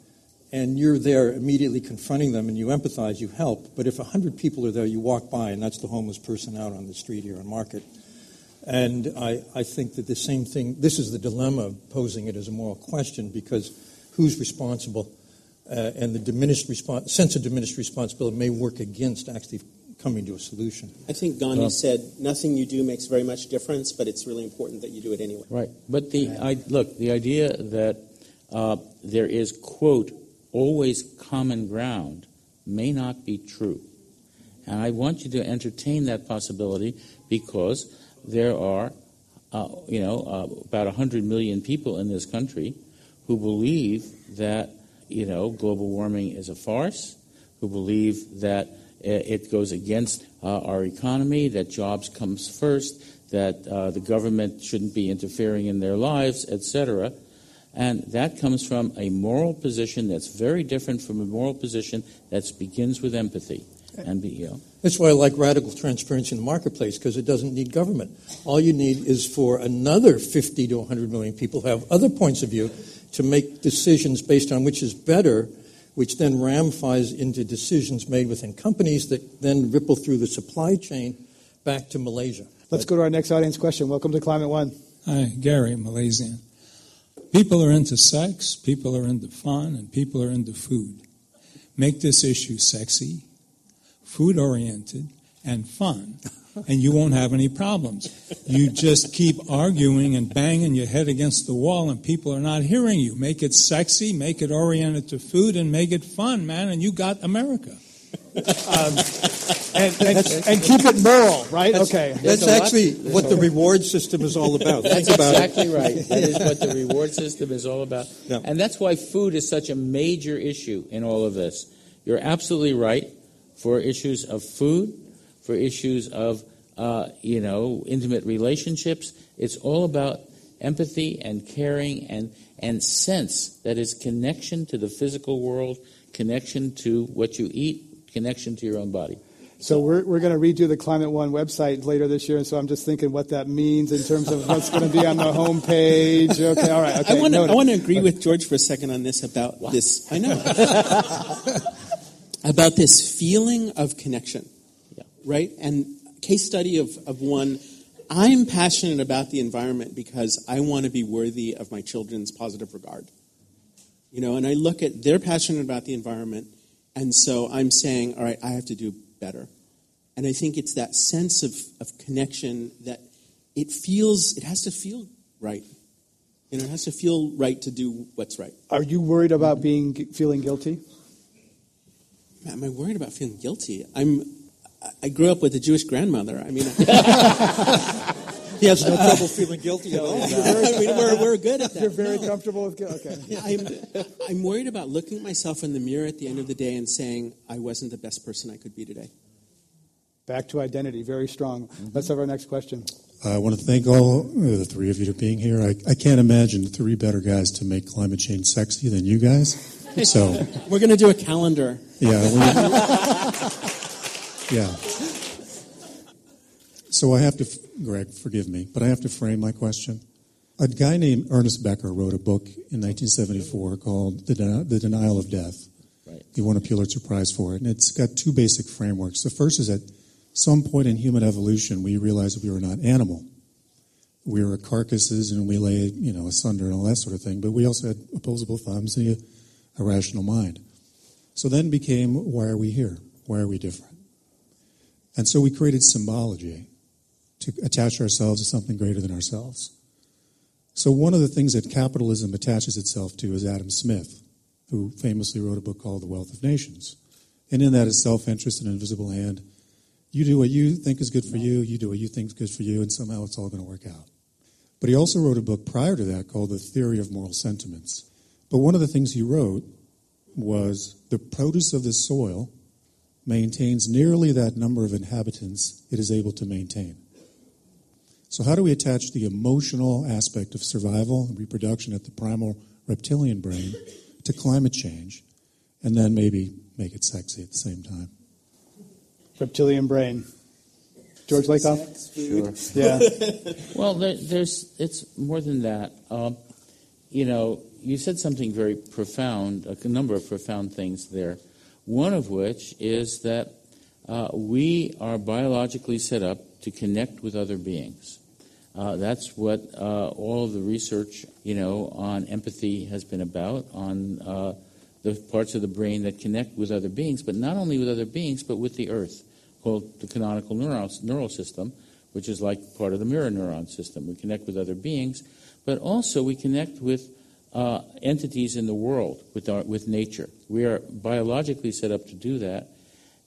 and you're there immediately confronting them and you empathize, you help. But if a hundred people are there, you walk by, and that's the homeless person out on the street here on Market. And I, I think that the same thing, this is the dilemma of posing it as a moral question because who's responsible? Uh, and the diminished response, sense of diminished responsibility may work against actually coming to a solution. I think Gandhi said, "Nothing you do makes very much difference, but it's really important that you do it anyway." Right, but the I, look, the idea that uh, there is quote always common ground may not be true, and I want you to entertain that possibility because there are, uh, you know, uh, about 100 million people in this country who believe that, you know, global warming is a farce, who believe that it goes against uh, our economy, that jobs comes first, that uh, the government shouldn't be interfering in their lives, etc. And that comes from a moral position that's very different from a moral position that begins with empathy. And be, you know. That's why I like radical transparency in the marketplace because it doesn't need government. All you need is for another 50 to 100 million people who have other points of view to make decisions based on which is better, which then ramifies into decisions made within companies that then ripple through the supply chain back to Malaysia. Let's but, go to our next audience question. Welcome to Climate One. Hi, Gary, Malaysian. People are into sex, people are into fun, and people are into food. Make this issue sexy, food oriented, and fun, and you won't have any problems. You just keep arguing and banging your head against the wall, and people are not hearing you. Make it sexy, make it oriented to food, and make it fun, man, and you got America. um, and, and, and, keep it moral, right? That's, okay. That's actually what the reward system is all about. That's exactly right. That is what the reward system is all about. Yeah. And that's why food is such a major issue in all of this. You're absolutely right for issues of food, for issues of uh, you know intimate relationships. It's all about empathy and caring and and sense that is connection to the physical world, connection to what you eat, connection to your own body. So we're, we're going to redo the Climate One website later this year, and so I'm just thinking what that means in terms of what's going to be on the homepage. Okay, all right. Okay, I want to I want to agree with George for a second on this about what? this. I know about this feeling of connection, yeah. Right? And case study of, of one. I'm passionate about the environment because I want to be worthy of my children's positive regard. You know, and I look at they're passionate about the environment, and so I'm saying, all right, I have to do better. And I think it's that sense of, of connection that it feels, it has to feel right. You know, it has to feel right to do what's right. Are you worried about being feeling guilty? Am I worried about feeling guilty? I'm. I grew up with a Jewish grandmother. I mean, he has no trouble feeling guilty at all. I mean, we're, we're good at that. You're very No. comfortable with guilt. Okay. I'm, I'm worried about looking at myself in the mirror at the end of the day and saying I wasn't the best person I could be today. Back to identity, very strong. Let's have our next question. I want to thank all uh, the three of you for being here. I, I can't imagine three better guys to make climate change sexy than you guys. So, We're going to do a calendar. yeah. Yeah. So I have to, Greg, forgive me, but I have to frame my question. A guy named Ernest Becker wrote a book in 1974 called The, Den- the Denial of Death. Right. He won a Pulitzer Prize for it. And it's got two basic frameworks. The first is that some point in human evolution, we realized we were not animal. We were carcasses and we lay, you know, asunder and all that sort of thing. But we also had opposable thumbs and a, a rational mind. So then became, why are we here? Why are we different? And so we created symbology to attach ourselves to something greater than ourselves. So one of the things that capitalism attaches itself to is Adam Smith, who famously wrote a book called The Wealth of Nations. And in that is self-interest and invisible hand. You do what you think is good for you, you do what you think is good for you, and somehow it's all going to work out. But he also wrote a book prior to that called The Theory of Moral Sentiments. But one of the things he wrote was the produce of the soil maintains nearly that number of inhabitants it is able to maintain. So, how do we attach the emotional aspect of survival and reproduction at the primal reptilian brain to climate change and then maybe make it sexy at the same time? Reptilian brain. George Lakoff? Sure. Yeah. Well, there, there's it's more than that. Um, you know, you said something very profound, a number of profound things there. One of which is that uh, we are biologically set up to connect with other beings. Uh, that's what uh, all the research, you know, on empathy has been about, on uh, the parts of the brain that connect with other beings, but not only with other beings, but with the earth, called the canonical neural, neural system, which is like part of the mirror neuron system. We connect with other beings, but also we connect with uh, entities in the world, with, our, with nature. We are biologically set up to do that.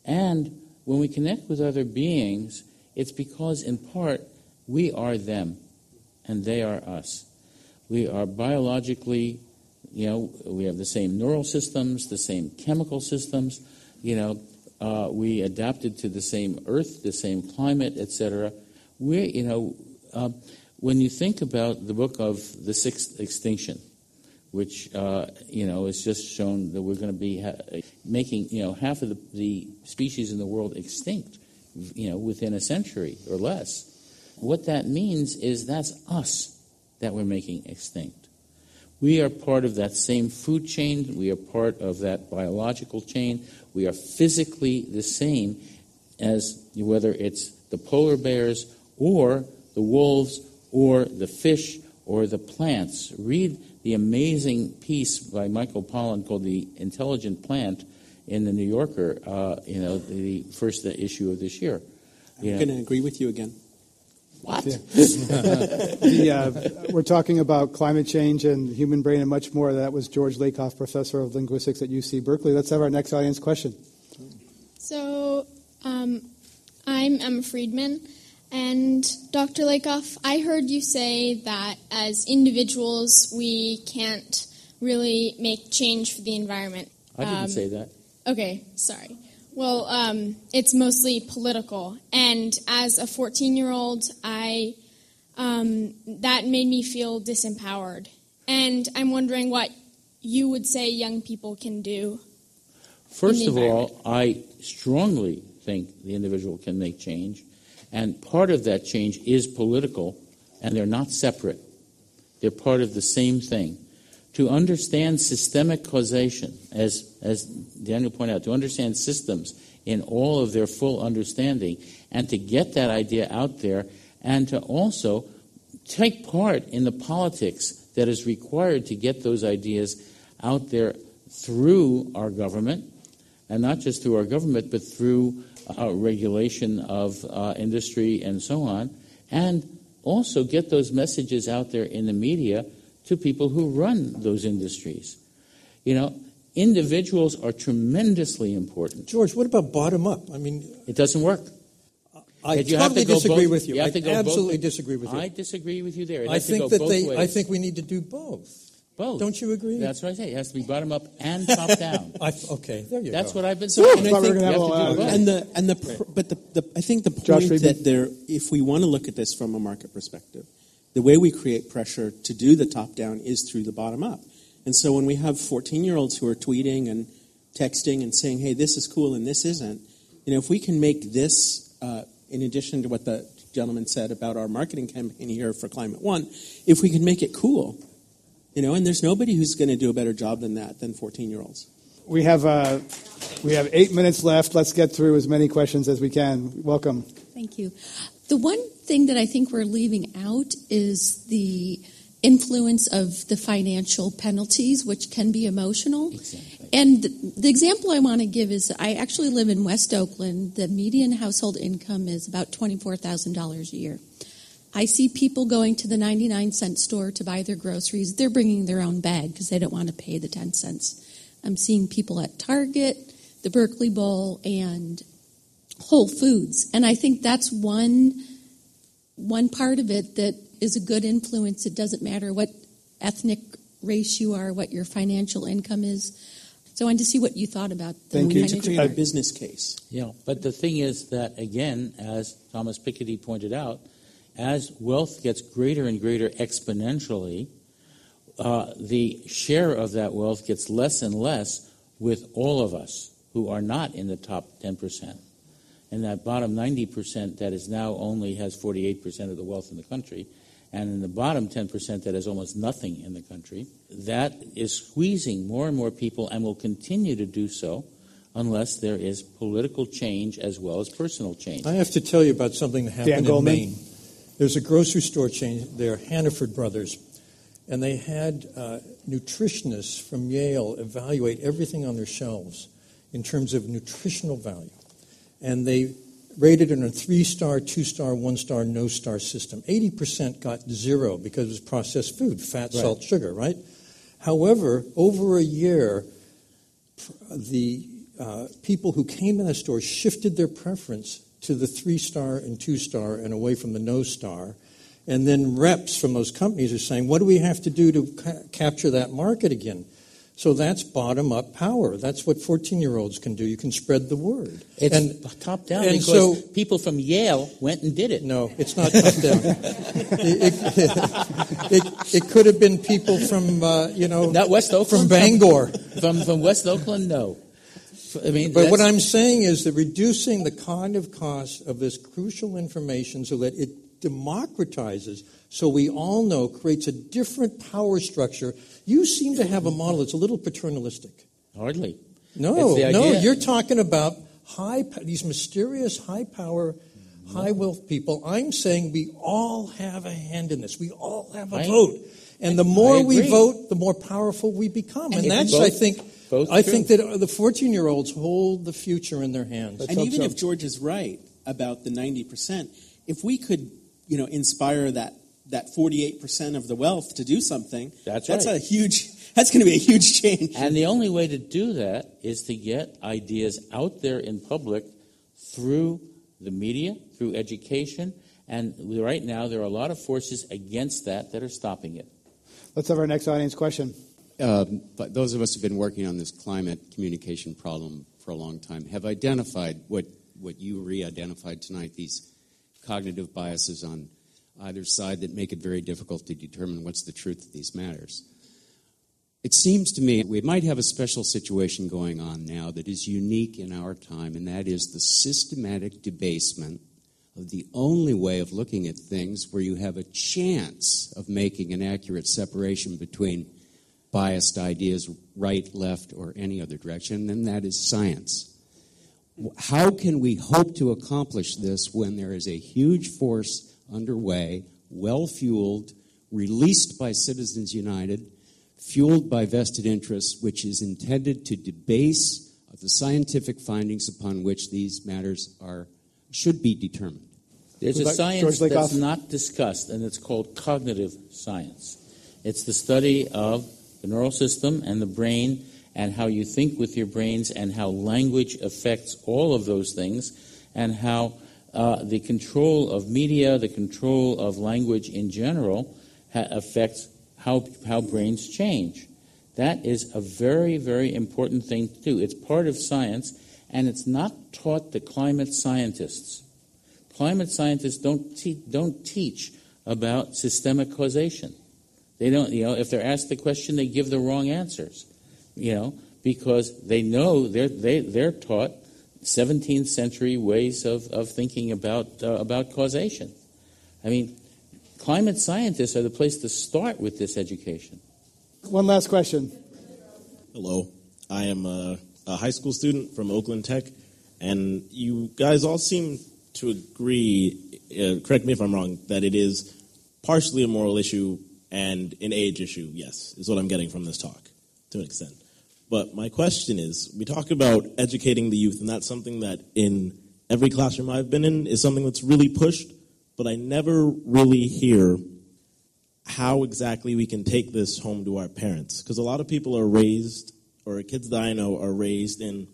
And when we connect with other beings, it's because, in part, we are them and they are us. We are biologically, you know, we have the same neural systems, the same chemical systems, you know, uh, we adapted to the same earth, the same climate, etc. We, you know, uh, when you think about the book of the sixth extinction, which uh, you know is just shown that we're going to be ha- making you know half of the, the species in the world extinct, you know, within a century or less. What that means is that's us that we're making extinct. We are part of that same food chain. We are part of that biological chain. We are physically the same as whether it's the polar bears or the wolves or the fish or the plants. Read the amazing piece by Michael Pollan called "The Intelligent Plant" in the New Yorker. Uh, you know, the first issue of this year. I'm going to agree with you again. what? the, uh, we're talking about climate change and human brain and much more. That was George Lakoff, professor of linguistics at UC Berkeley. Let's have our next audience question. So, um, I'm Emma Friedman, and Dr. Lakoff, I heard you say that as individuals, we can't really make change for the environment. I didn't Um, say that. Okay, sorry. Well, um, it's mostly political, and as a 14 year old, I um, that made me feel disempowered, and I'm wondering what you would say young people can do. First of all, I strongly think the individual can make change, and part of that change is political, and they're not separate. They're part of the same thing. To understand systemic causation, as, as Daniel pointed out, to understand systems in all of their full understanding, and to get that idea out there, and to also take part in the politics that is required to get those ideas out there through our government, and not just through our government, but through uh, regulation of uh, industry and so on, and also get those messages out there in the media to people who run those industries. You know, individuals are tremendously important. George, what about bottom up? I mean, it doesn't work. I totally have to disagree both- with you. you I both absolutely disagree with you. I disagree with you there. I think that they. I think we need to do both. Both. Don't you agree? That's what I say. It has to be bottom up and top down. I, okay, there you That's go. what I've been saying. and I thought we were think- gonna have have to do. And the and the pr- but the, the I think the point Freedman. that there, if we want to look at this from a market perspective, the way we create pressure to do the top down is through the bottom up. And so when we have 14 year olds who are tweeting and texting and saying, "Hey, this is cool and this isn't," you know, if we can make this, uh, in addition to what the gentleman said about our marketing campaign here for Climate One, if we can make it cool, you know, and there's nobody who's going to do a better job than that than 14 year olds. We have, uh, we have eight minutes left. Let's get through as many questions as we can. Welcome. Thank you. The one thing that I think we're leaving out is the influence of the financial penalties, which can be emotional. Exactly. And the, the example I want to give is I actually live in West Oakland. The median household income is about $24,000 a year. I see people going to the 99 cent store to buy their groceries. They're bringing their own bag because they don't want to pay the 10 cents. I'm seeing people at Target, the Berkeley Bowl, and Whole Foods. And I think that's one one part of it that is a good influence. It doesn't matter what ethnic race you are, what your financial income is. So I wanted to see what you thought about the Thank you. To financial create a business case. Yeah, but the thing is that, again, as Thomas Piketty pointed out, as wealth gets greater and greater exponentially, uh, the share of that wealth gets less and less with all of us who are not in the top 10%. And that bottom 90% that is now only has 48% of the wealth in the country, and in the bottom 10% that has almost nothing in the country, that is squeezing more and more people and will continue to do so unless there is political change as well as personal change. I have to tell you about something that Dan happened in Goleman. Maine. There's a grocery store chain there, Hannaford Brothers, and they had uh, nutritionists from Yale evaluate everything on their shelves in terms of nutritional value. And they rated in a three star, two star, one star, no star system. 80% got zero because it was processed food, fat, Right. salt, sugar, right? However, over a year, the uh, people who came in the store shifted their preference to the three star and two star and away from the no star. And then reps from those companies are saying, what do we have to do to ca- capture that market again? So that's bottom up power. That's what 14 year olds can do. You can spread the word. It's and top down and because so- people from Yale went and did it. no, it's not top down. it, it, it, it could have been people from, uh, you know, Not West from Bangor. From, from West Oakland, no. I mean, But what I'm saying is that reducing the cognitive cost of this crucial information so that it democratizes, so we all know, creates a different power structure. You seem to have a model that's a little paternalistic. hardly. No, no, you're talking about high, these mysterious high power, high wealth people. I'm saying we all have a hand in this. We all have a I- vote. And the more we vote, the more powerful we become. And, And that's, both- I think, both I true. think that uh, the 14 year olds hold the future in their hands. and even if George is right about the 90%, if we could, you know, inspire that that 48% of the wealth to do something, That's that's right. a huge that's going to be a huge change. And the only way to do that is to get ideas out there in public through the media, through education, and right now there are a lot of forces against that that are stopping it. Let's have our next audience question. Um, but those of us who've been working on this climate communication problem for a long time have identified what, what you re identified tonight these cognitive biases on either side that make it very difficult to determine what's the truth of these matters. It seems to me we might have a special situation going on now that is unique in our time, and that is the systematic debasement of the only way of looking at things where you have a chance of making an accurate separation between biased ideas, right, left, or any other direction, then that is science. How can we hope to accomplish this when there is a huge force underway, well fueled, released by Citizens United, fueled by vested interests, which is intended to debase the scientific findings upon which these matters are should be determined. There's a science that's not discussed, and it's called cognitive science. It's the study of the neural system and the brain and how you think with your brains and how language affects all of those things and how uh, the control of media, the control of language in general, ha- affects how, how brains change. That is a very, very important thing to do. It's part of science, and it's not taught to climate scientists. Climate scientists don't, te- don't teach about systemic causation. They don't, you know, if they're asked the question, they give the wrong answers, you know, because they know they're, they, they're taught 17th century ways of, of thinking about, uh, about causation. I mean, climate scientists are the place to start with this education. One last question. Hello. I am a, a high school student from Oakland Tech, and you guys all seem to agree, uh, correct me if I'm wrong, that it is partially a moral issue and an age issue, yes, is what I'm getting from this talk to an extent. But my question is we talk about educating the youth, and that's something that in every classroom I've been in is something that's really pushed, but I never really hear how exactly we can take this home to our parents. Because a lot of people are raised, or kids that I know are raised in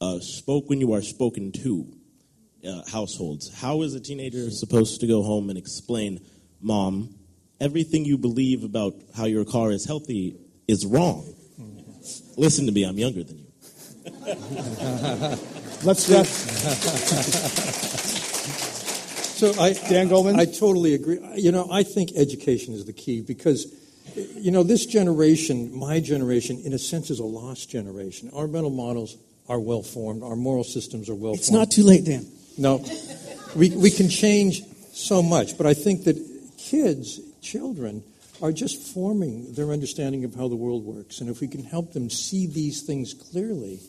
uh, spoke when you are spoken to uh, households. How is a teenager supposed to go home and explain, Mom, everything you believe about how your car is healthy is wrong? Listen to me, I'm younger than you. Let's get. So I, Dan Goleman, I totally agree. You know, I think education is the key because, you know, this generation, my generation, in a sense, is a lost generation. Our mental models are well formed. Our moral systems are well formed. It's not too late, Dan. No, we we can change so much, but I think that kids, children, are just forming their understanding of how the world works, and if we can help them see these things clearly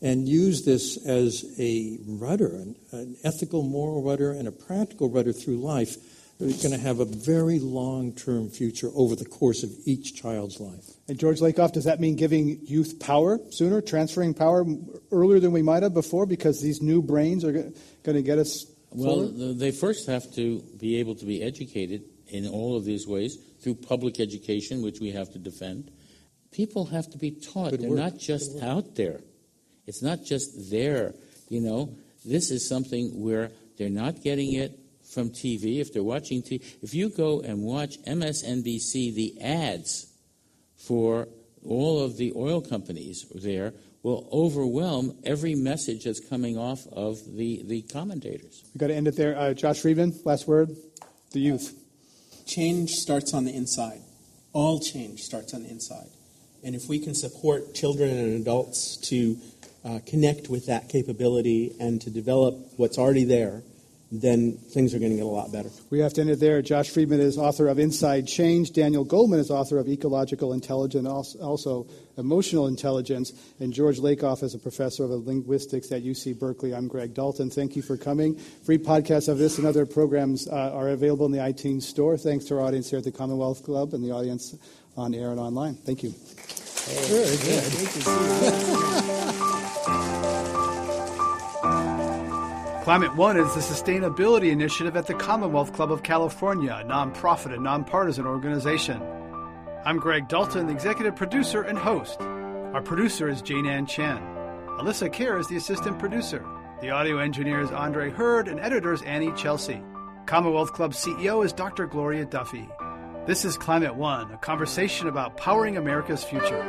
and use this as a rudder, an, an ethical, moral rudder, and a practical rudder through life, we're going to have a very long term future over the course of each child's life. And George Lakoff, does that mean giving youth power sooner, transferring power earlier than we might have before because these new brains are going to get us? Well, forward? they first have to be able to be educated in all of these ways through public education, which we have to defend. People have to be taught. Good They're work. not just out there. It's not just there. You know, this is something where they're not getting it from TV. If they're watching TV, if you go and watch MSNBC, the ads for all of the oil companies there will overwhelm every message that's coming off of the, the commentators. we got to end it there. Uh, Josh Freedman, last word. The youth. Change starts on the inside. All change starts on the inside. And if we can support children and adults to uh, connect with that capability and to develop what's already there, then things are going to get a lot better. We have to end it there. Josh Freedman is author of Inside Change. Daniel Goleman is author of Ecological Intelligence, also, also Emotional Intelligence. And George Lakoff is a professor of linguistics at UC Berkeley. I'm Greg Dalton. Thank you for coming. Free podcasts of this and other programs uh, are available in the iTunes Store. Thanks to our audience here at the Commonwealth Club and the audience on air and online. Thank you. Very Climate One is the sustainability initiative at the Commonwealth Club of California, a nonprofit and nonpartisan organization. I'm Greg Dalton, the executive producer and host. Our producer is Jane Ann Chen. Alyssa Kerr is the assistant producer. The audio engineer is Andre Hurd, and editor is Annie Chelsea. Commonwealth Club CEO is Dr. Gloria Duffy. This is Climate One, a conversation about powering America's future.